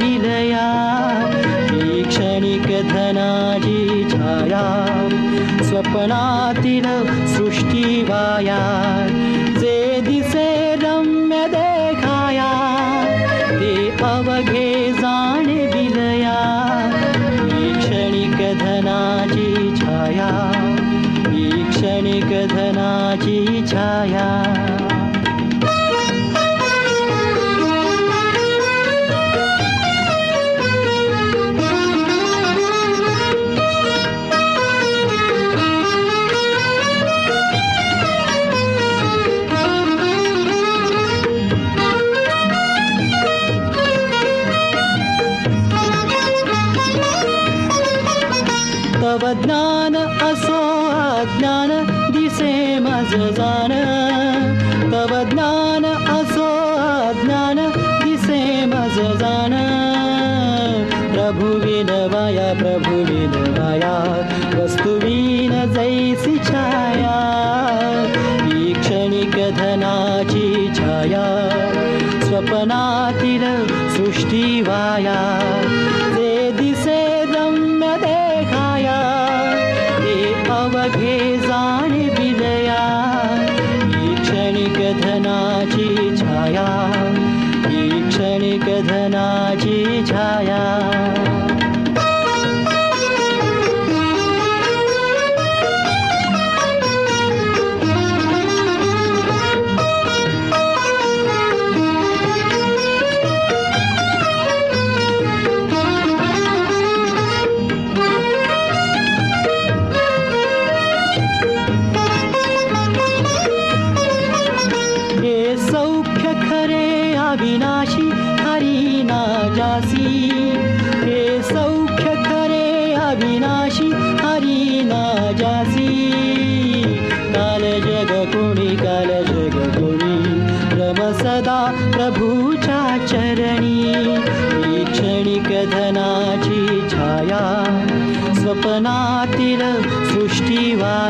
विलया क्षणिकधनाजी छाया शैक्षणिकधनाजीजाया स्वप्नातिरसृष्टिवाया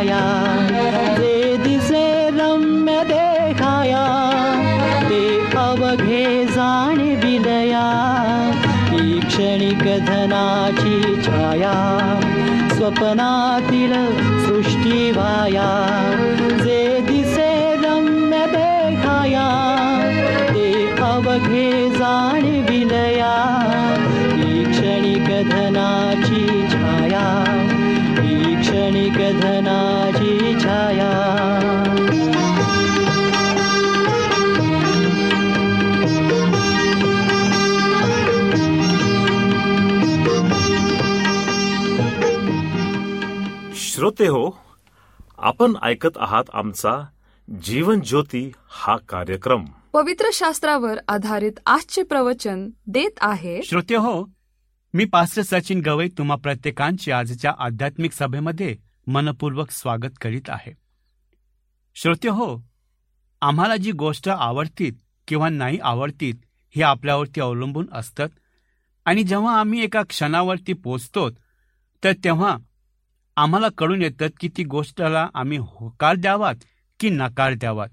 सृष्टीवाया जे दिसे रम्य देखाया ते अवघे जाणे विलया ही क्षणिक धनाची छाया स्वप्नातील सृष्टीवाया जे दिसे रम्य देखाया ते अवघे जाणे विलया ही क्षणिक धनाची श्रोते हो आपण ऐकत आहात आमचा जीवन ज्योती हा कार्यक्रम. पवित्र शास्त्रावर आधारित आजचे प्रवचन देत आहे. श्रोते हो मी पास्टर सचिन गवई तुम्हा प्रत्येकांची आजच्या आध्यात्मिक सभेमध्ये मनपूर्वक स्वागत करीत आहे. श्रोते हो आम्हाला जी गोष्ट आवडतीत किंवा नाही आवडतीत हे आपल्यावरती अवलंबून असतात आणि जेव्हा आम्ही एका क्षणावरती पोचतो तर तेव्हा आम्हाला कळून येतं की ती गोष्टला आम्ही होकार द्यावात की नकार द्यावात.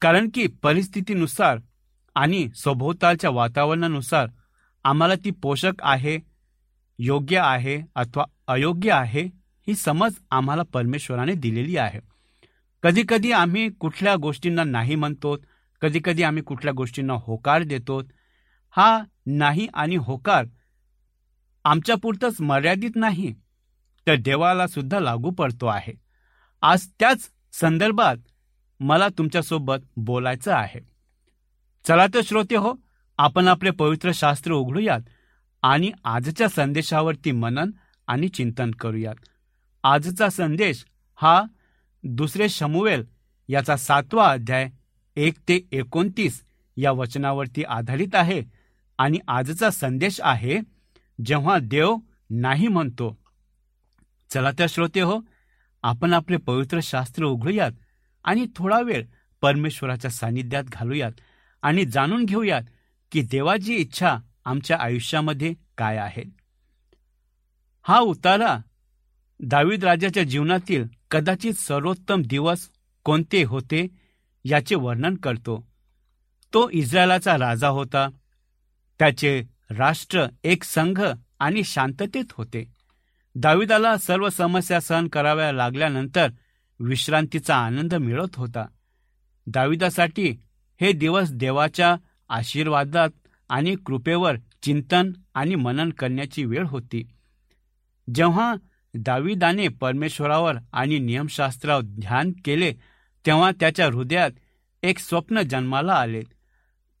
कारण की परिस्थितीनुसार आणि सभोवतालच्या वातावरणानुसार आम्हाला ती पोषक आहे योग्य आहे अथवा अयोग्य आहे ही समज आम्हाला परमेश्वराने दिलेली आहे. कधी कधी आम्ही कुठल्या गोष्टींना नाही म्हणतो कधी कधी आम्ही कुठल्या गोष्टींना होकार देतो हा नाही आणि होकार आमच्यापुरतंच मर्यादित नाही. तर देवाला सुद्धा लागू पडतो आहे. आज त्याच संदर्भात मला तुमच्यासोबत बोलायचं आहे. चला तर श्रोते हो आपण आपले पवित्र शास्त्र उघडूयात आणि आजच्या संदेशावरती मनन आणि चिंतन करूयात. आजचा संदेश हा दुसरे शमुवेल याचा सातवा अध्याय एक ते एकोणतीस या वचनावरती आधारित आहे आणि आजचा संदेश आहे जेव्हा देव नाही म्हणतो चला त्या श्रोते हो आपण आपले पवित्र शास्त्र उघडूयात आणि थोडा वेळ परमेश्वराच्या सानिध्यात घालूयात आणि जाणून घेऊयात की देवाची इच्छा आमच्या आयुष्यामध्ये काय आहे. हा उतारा दावीद राजाच्या जीवनातील कदाचित सर्वोत्तम दिवस कोणते होते याचे वर्णन करतो. तो इस्रायलाचा राजा होता. त्याचे राष्ट्र एक संघ आणि शांततेत होते. दाविदाला सर्व समस्या सहन कराव्या लागल्यानंतर विश्रांतीचा आनंद मिळत होता. दाविदासाठी हे दिवस देवाच्या आशीर्वादात आणि कृपेवर चिंतन आणि मनन करण्याची वेळ होती. जेव्हा दाविदाने परमेश्वरावर आणि नियमशास्त्रावर ध्यान केले तेव्हा त्याच्या हृदयात एक स्वप्न जन्माला आले.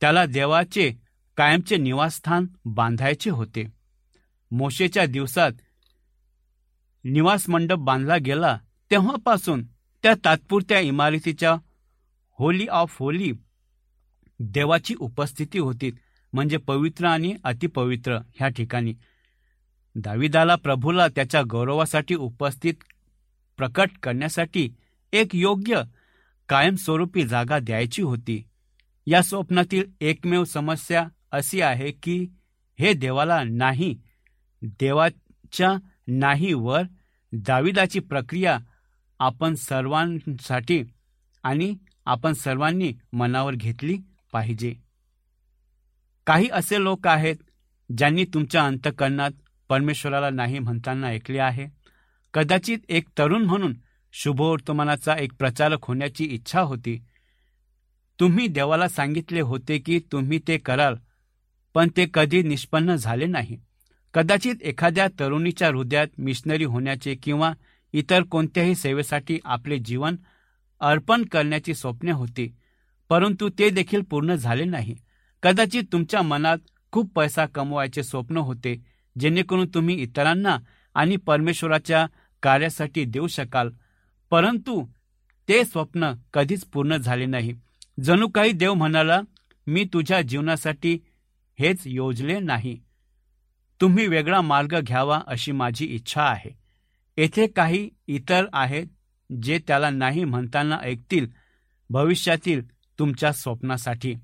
त्याला देवाचे कायमचे निवासस्थान बांधायचे होते. मोशेच्या दिवसात निवास मंडप बांधला गेला तेव्हापासून त्या तात्पुरत्या इमारतीच्या होली ऑफ होली देवाची उपस्थिती होती म्हणजे पवित्र आणि अतिपवित्र ह्या ठिकाणी. दाविदाला प्रभूला त्याच्या गौरवासाठी उपस्थित प्रकट करण्यासाठी एक योग्य कायमस्वरूपी जागा द्यायची होती. या स्वप्नातील एकमेव समस्या अशी आहे की हे देवाला नाही देवाच्या नाही वर दाविदाची प्रक्रिया आपण सर्वांसाठी आणि आपण सर्वांनी मनावर घेतली पाहिजे. काही असे लोक आहेत ज्यांनी तुमच्या अंतकरणात परमेश्वराला नाही म्हणताना ऐकले आहे. कदाचित एक तरुण म्हणून शुभवर्तमानाचा एक प्रचारक होण्याची इच्छा होती. तुम्ही देवाला सांगितले होते की तुम्ही ते कराल पण ते कधी निष्पन्न झाले नाही. कदाचित एखाद्या तरुणीच्या हृदयात मिशनरी होण्याचे किंवा इतर कोणत्याही सेवेसाठी आपले जीवन अर्पण करण्याची स्वप्ने होती परंतु ते देखील पूर्ण झाले नाही. कदाचित तुमच्या मनात खूप पैसा कमवायचे स्वप्न होते जेणेकरून तुम्ही इतरांना आणि परमेश्वराच्या कार्यासाठी देऊ शकाल परंतु ते स्वप्न कधीच पूर्ण झाले नाही. जणू काही देव म्हणाला मी तुझ्या जीवनासाठी हेच योजले नाही. तुम्ही वेगळा मार्ग घ्यावा अशी माझी इच्छा आहे. येथे काही इतर आहेत जे त्याला नाही म्हणताना ऐकतील भविष्यातील तुमच्या स्वप्नासाठी.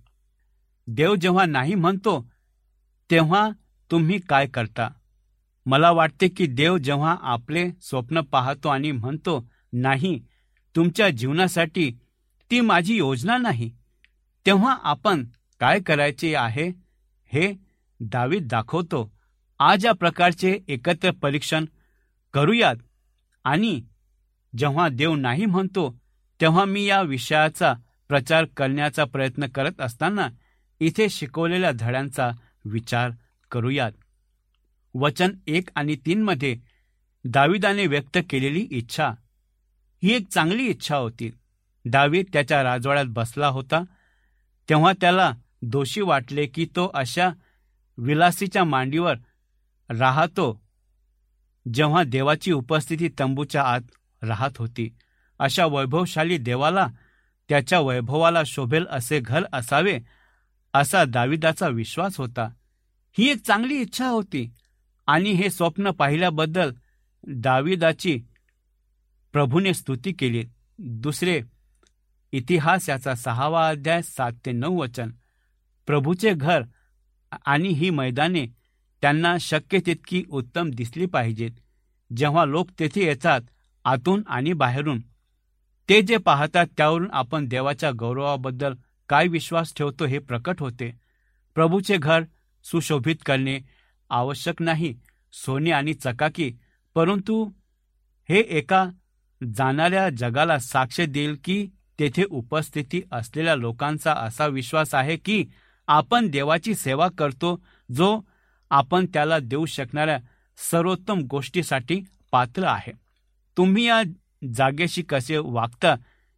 देव जेव्हा नाही म्हणतो तेव्हा तुम्ही काय करता? मला वाटते की देव जेव्हा आपले स्वप्न पाहतो आणि म्हणतो नाही तुमच्या जीवनासाठी ती माझी योजना नाही तेव्हा आपण काय करायचे आहे हे दावीत दाखवतो. आज या प्रकारचे एकत्र परीक्षण करूयात. आणि जेव्हा देव नाही म्हणतो तेव्हा मी या विषयाचा प्रचार करण्याचा प्रयत्न करत असताना इथे शिकवलेल्या धड्यांचा विचार करूयात. वचन एक आणि तीन मध्ये दाविदाने व्यक्त केलेली इच्छा. ही एक चांगली इच्छा होती. दावीद त्याच्या राजवाड्यात बसला होता. तेव्हा त्याला दोषी वाटले की तो अशा विलासीच्या मांडीवर राहतो. जेव्हा देवाची उपस्थिती तंबूच्या आत राहत होती अशा वैभवशाली देवाला त्याच्या वैभवाला शोभेल असे घर असावे असा दाविदाचा विश्वास होता. ही एक चांगली इच्छा होती आणि हे स्वप्न पाहिल्याबद्दल दाविदाची प्रभूने स्तुती केली. दुसरे इतिहास याचा सहावा अध्याय सात ते नऊ वचन. प्रभूचे घर आणि ही मैदाने त्यांना शक्य तितकी उत्तम दिसली पाहिजेत. जेव्हा लोक तेथे येतात आतून आणि बाहेरून ते जे पाहतात त्यावरून आपण देवाच्या गौरवाबद्दल काय विश्वास ठेवतो हे प्रकट होते. प्रभूचे घर सुशोभित करणे आवश्यक नाही सोने आणि चकाकी परंतु हे एका जाणाऱ्या जगाला साक्ष देईल की तेथे उपस्थिती असलेल्या लोकांचा असा विश्वास आहे की आपण देवाची सेवा करतो जो आपण त्याला देऊ शकणाऱ्या सर्वोत्तम गोष्टीसाठी पात्र आहे. तुम्ही या जागेशी कसे वागता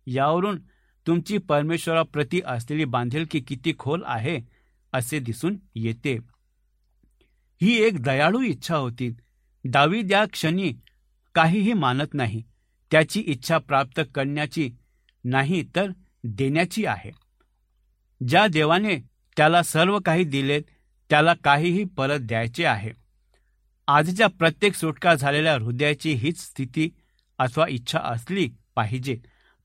यावरून तुमची परमेश्वराप्रती असलेली बांधिलकी किती खोल आहे असे दिसून येते. ही एक दयाळू इच्छा होती. दावीद या क्षणी काहीही मानत नाही. त्याची इच्छा प्राप्त करण्याची नाही तर देण्याची आहे. ज्या देवाने त्याला सर्व काही दिलेत त्याला काहीही परत द्यायचे आहे. आजच्या प्रत्येक सुटका झालेल्या हृदयाची हीच स्थिती अथवा इच्छा असली पाहिजे.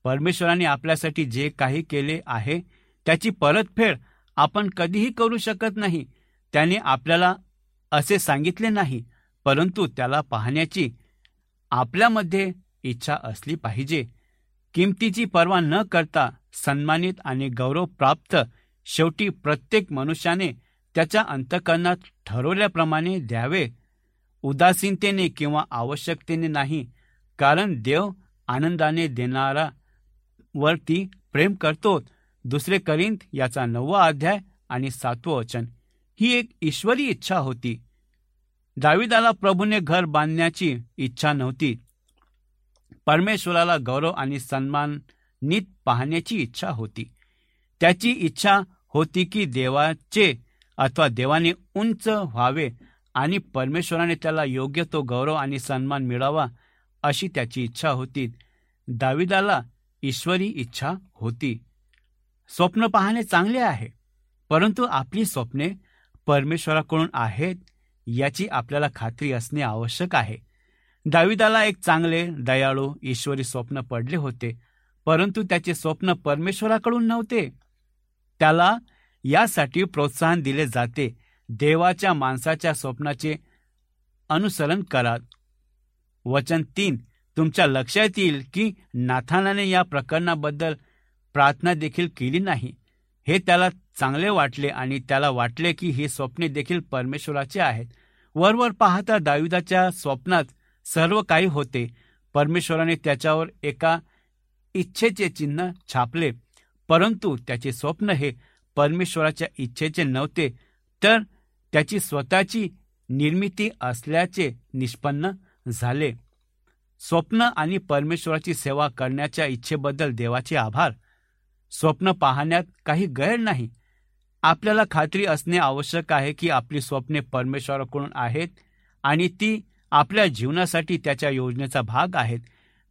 परमेश्वराने आपल्यासाठी जे काही केले आहे त्याची परतफेड आपण कधीही करू शकत नाही. त्याने आपल्याला असे सांगितले नाही परंतु त्याला पाहण्याची आपल्यामध्ये इच्छा असली पाहिजे. किमतीची पर्वा न करता सन्मानित आणि गौरव प्राप्त शेवटी प्रत्येक मनुष्याने त्याच्या अंतकरणात ठरवल्याप्रमाणे द्यावे. उदासीनतेने किंवा आवश्यकतेने नाही कारण देव आनंदाने देणारा वरती प्रेम करतो. दुसरे करिंत याचा नववा अध्याय आणि सातवं वचन. ही एक ईश्वरी इच्छा होती. दाविदाला प्रभूने घर बांधण्याची इच्छा नव्हती. परमेश्वराला गौरव आणि सन्मानित पाहण्याची इच्छा होती. त्याची इच्छा होती की देवाचे अथवा देवाने उंच व्हावे आणि परमेश्वराने त्याला योग्य तो गौरव आणि सन्मान मिळावा अशी त्याची इच्छा होती. दाविदाला ईश्वरी इच्छा होती. स्वप्न पाहणे चांगले आहे परंतु आपली स्वप्ने परमेश्वराकडून आहेत याची आपल्याला खात्री असणे आवश्यक आहे. दाविदाला एक चांगले दयाळू ईश्वरी स्वप्न पडले होते परंतु त्याचे स्वप्न परमेश्वराकडून नव्हते. त्याला यासाठी प्रोत्साहन दिले जाते. देवाच्या माणसाच्या स्वप्नाचे अनुसरण करा. वचन तीन तुमच्या लक्षात येईल की नाथानाने या प्रकरणाबद्दल प्रार्थना देखील केली नाही. हे त्याला चांगले वाटले आणि त्याला वाटले की ही स्वप्ने देखील परमेश्वराचे आहेत. वरवर पाहता दाविदाच्या स्वप्नात सर्व काही होते. परमेश्वराने त्याच्यावर एका इच्छेचे चिन्ह छापले. परंतु त्याचे स्वप्न हे परमेश्वराच्या इच्छेचे नव्हते तर त्याची स्वतःची निर्मिती असल्याचे निष्पन्न झाले. स्वप्न आणि परमेश्वराची सेवा करण्याच्या इच्छेबद्दल देवाचे आभार. स्वप्न पाहण्यात काही गैर नाही. आपल्याला खात्री असणे आवश्यक आहे की आपली स्वप्ने परमेश्वराकडून आहेत आणि ती आपल्या जीवनासाठी त्याच्या योजनेचा भाग आहेत.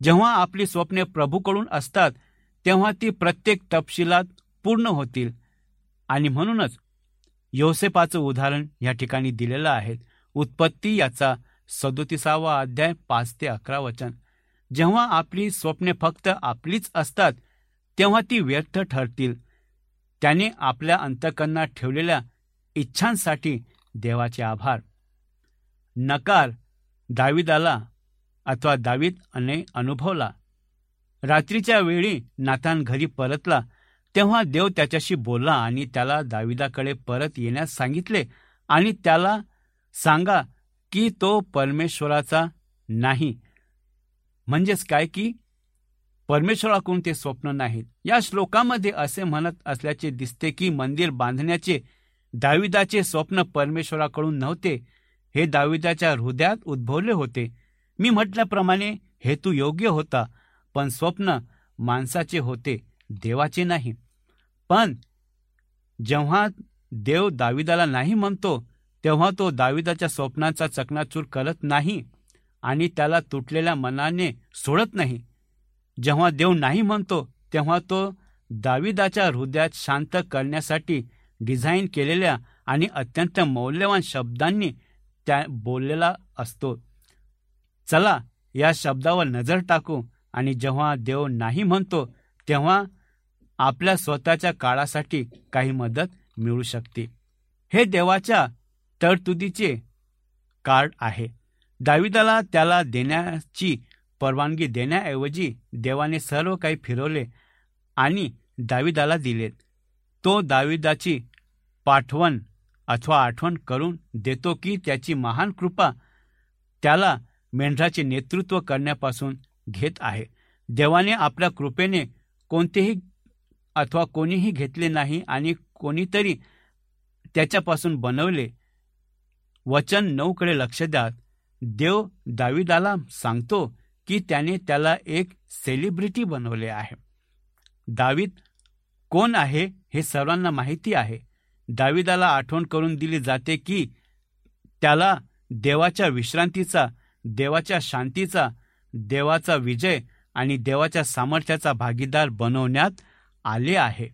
जेव्हा आपली स्वप्ने प्रभूकडून असतात तेव्हा ती प्रत्येक तपशिलात पूर्ण होतील. आणि म्हणूनच योसेपाचं उदाहरण या ठिकाणी दिलेलं आहे. उत्पत्ती याचा सदोतीसावा अध्याय पाच ते अकरा वचन. जेव्हा आपली स्वप्ने फक्त आपलीच असतात तेव्हा ती व्यर्थ ठरतील. त्याने आपल्या अंतकरणात ठेवलेल्या इच्छांसाठी देवाचे आभार. नकार दाविदाला अथवा दावीद अने अनुभवला. रात्रीच्या वेळी नातान घरी परतला. तेव्हा देव त्याच्याशी बोलला आणि त्याला दाविदाकडे परत येण्यास सांगितले. आणि त्याला सांगा की तो परमेश्वराचा नाही. म्हणजेच काय की परमेश्वराकडून ते स्वप्न नाहीत. या श्लोकामध्ये असे म्हणत असल्याचे दिसते की मंदिर बांधण्याचे दाविदाचे स्वप्न परमेश्वराकडून नव्हते. हे दाविदाच्या हृदयात उद्भवले होते. मी म्हटल्याप्रमाणे हेतू योग्य होता पण स्वप्न माणसाचे होते. देवाचे नाही. पण जेव्हा देव दाविदाला नाही म्हणतो तेव्हा तो दाविदाच्या स्वप्नाचा चकनाचूर करत नाही आणि त्याला तुटलेल्या मनाने सोडत नाही. जेव्हा देव नाही म्हणतो तेव्हा तो दाविदाच्या हृदयात शांत करण्यासाठी डिझाईन केलेल्या आणि अत्यंत मौल्यवान शब्दांनी त्या बोललेला असतो. चला या शब्दावर नजर टाकू आणि जेव्हा देव नाही म्हणतो तेव्हा आपल्या स्वतःच्या काळासाठी काही मदत मिळू शकते. हे देवाच्या तरतुदीचे कार्ड आहे. दाविदाला त्याला देण्याची परवानगी देण्याऐवजी देवाने सर्व काही फिरवले आणि दाविदाला दिलेत तो दाविदाची पाठवण अथवा आठवण करून देतो की त्याची महान कृपा त्याला मेंढराचे नेतृत्व करण्यापासून घेत आहे. देवाने आपल्या कृपेने कोणतेही अथवा कोणीही घेतले नाही आणि कोणीतरी त्याच्यापासून बनवले वचन नऊकडे लक्ष द्या देव दाविदाला सांगतो की त्याने त्याला एक सेलिब्रिटी बनवले आहे. दावीद कोण आहे हे सर्वांना माहिती आहे. दाविदाला आठवण करून दिली जाते की त्याला देवाच्या विश्रांतीचा देवाच्या शांतीचा देवाचा विजय आणि देवाच्या सामर्थ्याचा भागीदार बनवण्यात आले आहे.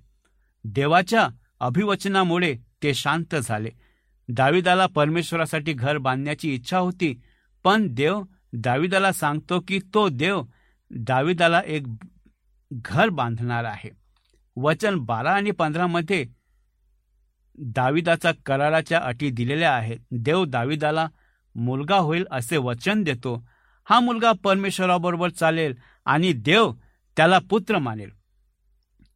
देवाच्या अभिवचनामुळे ते शांत झाले. दाविदाला परमेश्वरासाठी घर बांधण्याची इच्छा होती पण देव दाविदाला सांगतो की तो देव दाविदाला एक घर बांधणार आहे. वचन बारा आणि पंधरामध्ये दाविदाचा कराराच्या अटी दिलेल्या आहेत. देव दाविदाला मुलगा होईल असे वचन देतो. हा मुलगा परमेश्वराबरोबर चालेल आणि देव त्याला पुत्र मानेल.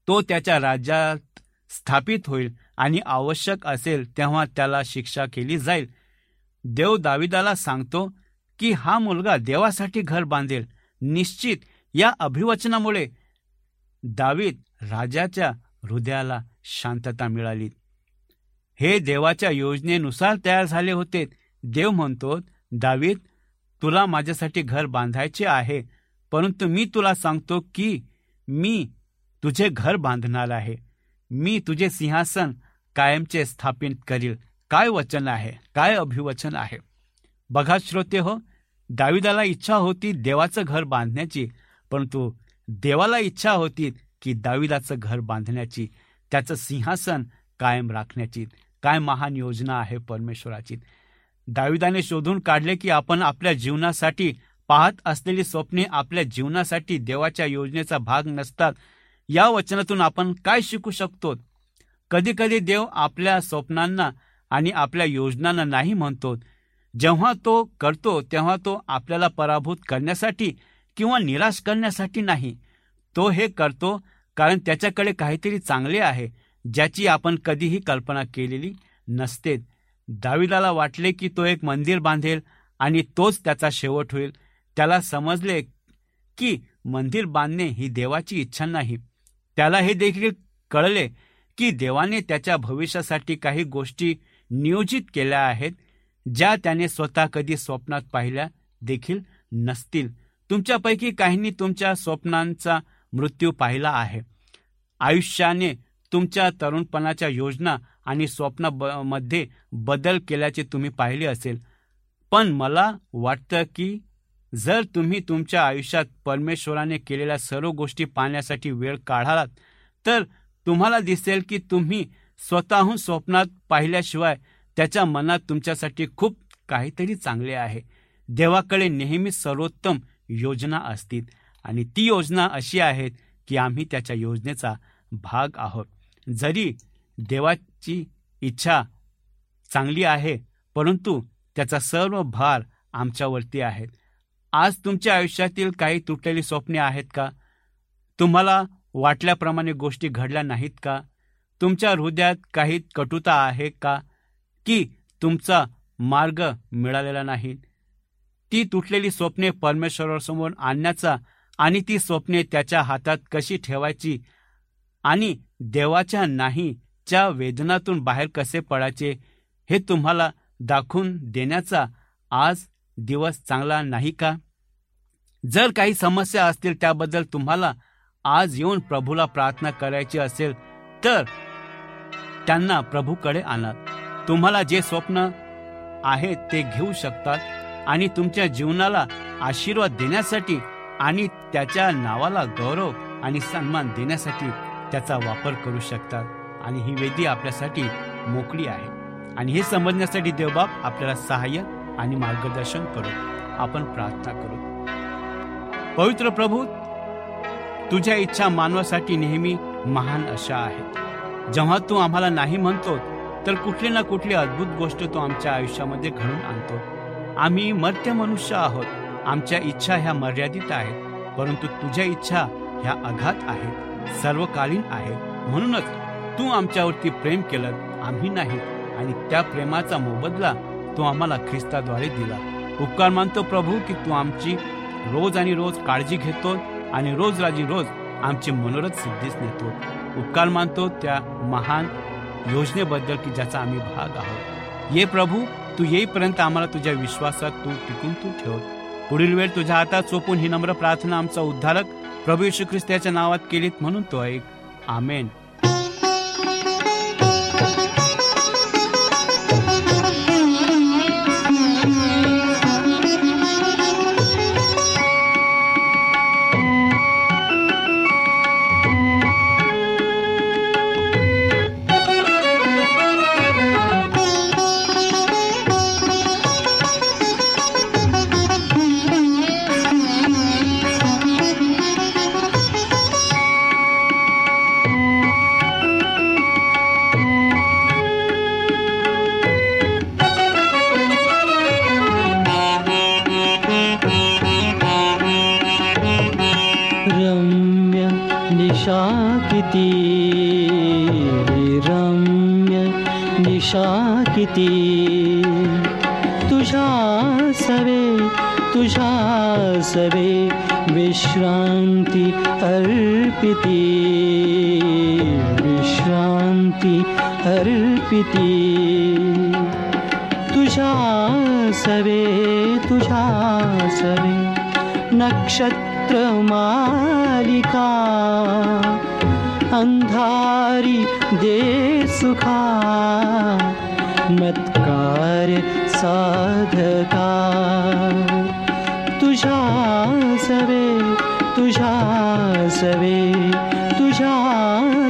तो त्याच्या राज्यात स्थापित होईल आणि आवश्यक असेल तेव्हा त्याला शिक्षा केली जाईल. देव दाविदाला सांगतो की हा मुलगा देवासाठी घर बांधेल. निश्चित या अभिवचनामुळे दावीद राजाच्या हृदयाला शांतता मिळाली. हे देवाच्या योजनेनुसार तयार झाले होते. देव म्हणतो दावीद तुला माझ्यासाठी घर बांधायचे आहे परंतु मी तुला सांगतो की मी तुझे घर बांधणार आहे. मी तुझे सिंहासन कायमचे स्थापित करील. काय वचन आहे? काय अभिवचन आहे? बघा श्रोते हो दाविदाला इच्छा होती देवाचं घर बांधण्याची परंतु देवाला इच्छा होती की दाविदाचं घर बांधण्याची त्याचं सिंहासन कायम राखण्याची काय महान योजना आहे परमेश्वराची. दाविदाने शोधून काढले की आपण आपल्या जीवनासाठी पाहत असलेली स्वप्ने आपल्या जीवनासाठी देवाच्या योजनेचा भाग नसतात. या वचनातून आपण काय शिकू शकतो? कधी कधी देव आपल्या स्वप्नांना आणि आपल्या योजनांना नाही म्हणतो. जेव्हा तो करतो तेव्हा तो आपल्याला पराभूत करण्यासाठी किंवा निराश करण्यासाठी नाही. तो हे करतो कारण त्याच्याकडे काहीतरी चांगले आहे ज्याची आपण कधीही कल्पना केलेली नसते. दाविदाला वाटले की तो एक मंदिर बांधेल आणि तोच त्याचा शेवट होईल. त्याला समजले की मंदिर बांधणे ही देवाची इच्छा नाही. त्याला हे देखील कळले की देवाने त्याच्या भविष्यासाठी काही गोष्टी नियोजित केल्या आहेत ज्या त्याने स्वतः कधी स्वप्नात पाहिल्या देखील नसतील. तुमच्यापैकी काहींनी तुमच्या स्वप्नांचा मृत्यू पाहिला आहे. आयुष्याने तुमच्या तरुणपणाच्या योजना आणि स्वप्नामध्ये बदल केल्याचे तुम्ही पाहिले असेल. पण मला वाटतं की जर तुम्ही तुमच्या आयुष्यात परमेश्वराने केलेल्या सर्व गोष्टी पाहण्यासाठी वेळ काढालात तर तुम्हाला दिसेल की तुम्ही स्वतःहून स्वप्नात पाहिल्याशिवाय त्याच्या मनात तुमच्यासाठी खूप काहीतरी चांगले आहे. देवाकडे नेहमी सर्वोत्तम योजना असतील आणि ती योजना अशी आहे की आम्ही त्याच्या योजनेचा भाग आहोत. जरी देवाची इच्छा चांगली आहे परंतु त्याचा सर्व भार आमच्यावरती आहे. आज तुमच्या आयुष्यातील काही तुटलेली स्वप्ने आहेत का? तुम्हाला वाटल्याप्रमाणे गोष्टी घडल्या नाहीत का? तुमच्या हृदयात काही कटुता आहे का? की तुमचा मार्ग मिळालेला नाही? ती तुटलेली स्वप्ने परमेश्वरासमोर आणण्याचा आणि ती स्वप्ने त्याच्या हातात कशी ठेवायची आणि देवाच्या नाही च्या वेदनातून बाहेर कसे पडायचे हे तुम्हाला दाखवून देण्याचा आज दिवस चांगला नाही का? जर काही समस्या असतील त्याबद्दल तुम्हाला आज येऊन प्रभूला प्रार्थना करायची असेल तर त्यांना प्रभूकडे आणा. तुम्हाला जे स्वप्न आहे ते घेऊ शकतात आणि तुमच्या जीवनाला आशीर्वाद देण्यासाठी आणि त्याच्या नावाला गौरव आणि सन्मान देण्यासाठी त्याचा वापर करू शकतात. आणि ही वेदी आपल्यासाठी मोकळी आहे. आणि हे समजण्यासाठी देवबाप आपल्याला सहाय्य आणि मार्गदर्शन करू. आपण प्रार्थना करू. पवित्र प्रभू तुझ्या इच्छा मानवासाठी नेहमी महान अशा आहेत. जेव्हा तू आम्हाला नाही म्हणतो तर कुठली ना कुठली अद्भुत गोष्ट तू आमच्या आयुष्यामध्ये घडून आणतो. आम्ही मर्त्य मनुष्य आहोत. आमच्या इच्छा ह्या मर्यादित आहेत परंतु तुझ्या इच्छा ह्या अघात आहेत सर्वकालीन आहेत. म्हणूनच तू आमच्यावरती प्रेम केलं आम्ही नाही. आणि त्या प्रेमाचा मोबदला तो आम्हाला ख्रिस्ताद्वारे दिला. उपकार मानतो प्रभू की तू आमची रोज आणि रोज काळजी घेतो आणि रोज राजी रोज आमचे मनोरथ सिद्धीस नेतो. उपकार मानतो त्या महान योजनेबद्दल की ज्याचा आम्ही भाग आहोत. ये प्रभू तू येईपर्यंत आम्हाला तुझ्या विश्वासात तू टिकून तू ठेव. पुढील वेळ तुझ्या हातात सोपून ही नम्र प्रार्थना आमचा उद्धारक प्रभू येशू ख्रिस्ताच्या नावात केलीत म्हणून तो ऐक. आमेन. निशा किती तुझ्या सवे तुझ्या सवे विश्रांती अर्पिती। विश्रांती अर्पिती। तुझ्या सवे तुझ्या सवे नक्षत्र मालिका। अंधारी दे सुखा। मत्कार साधका। तुझ्या सवे तुझ्या सवे तुझ्या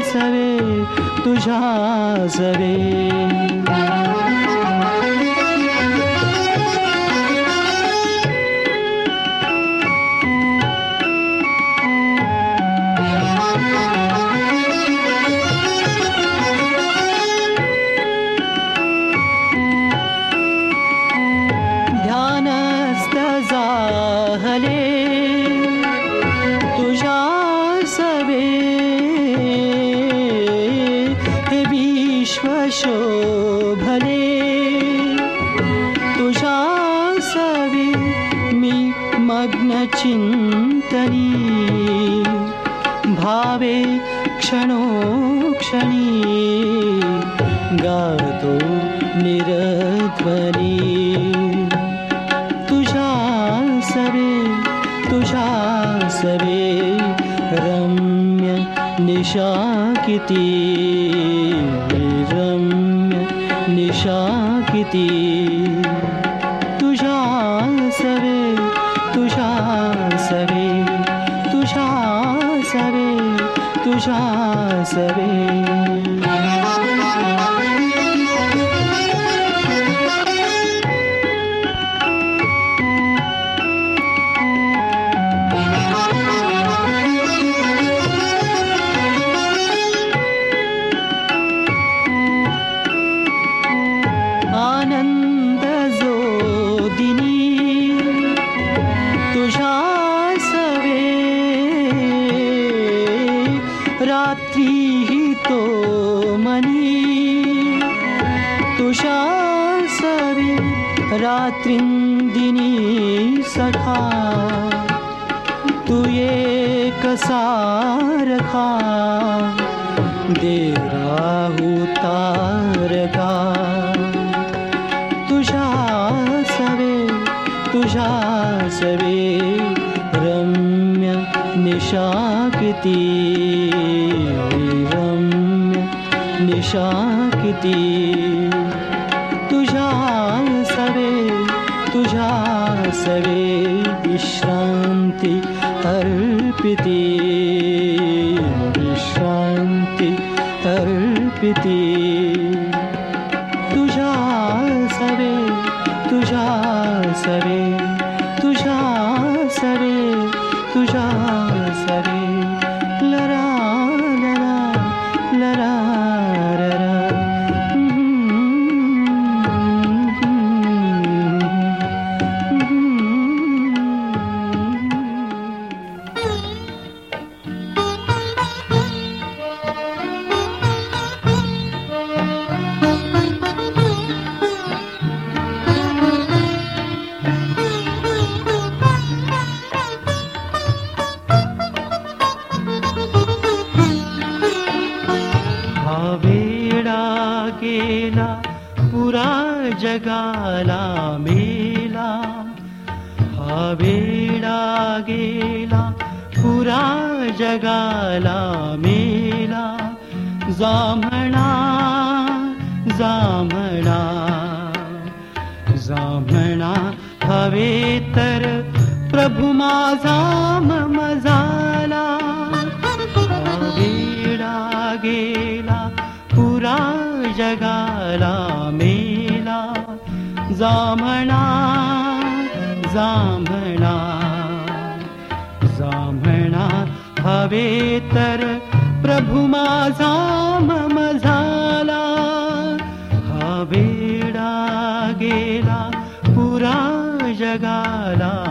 सवे तुझ्या सवे तुझ्या निशा रम्य निशा तुझा सवे तुझा सवे विश्रान्ति अर्पिति। विश्रान्ति पिती जामणा जामणा जामणा हवे तर प्रभू माझा मम झाला हा गेला पुरा जगाला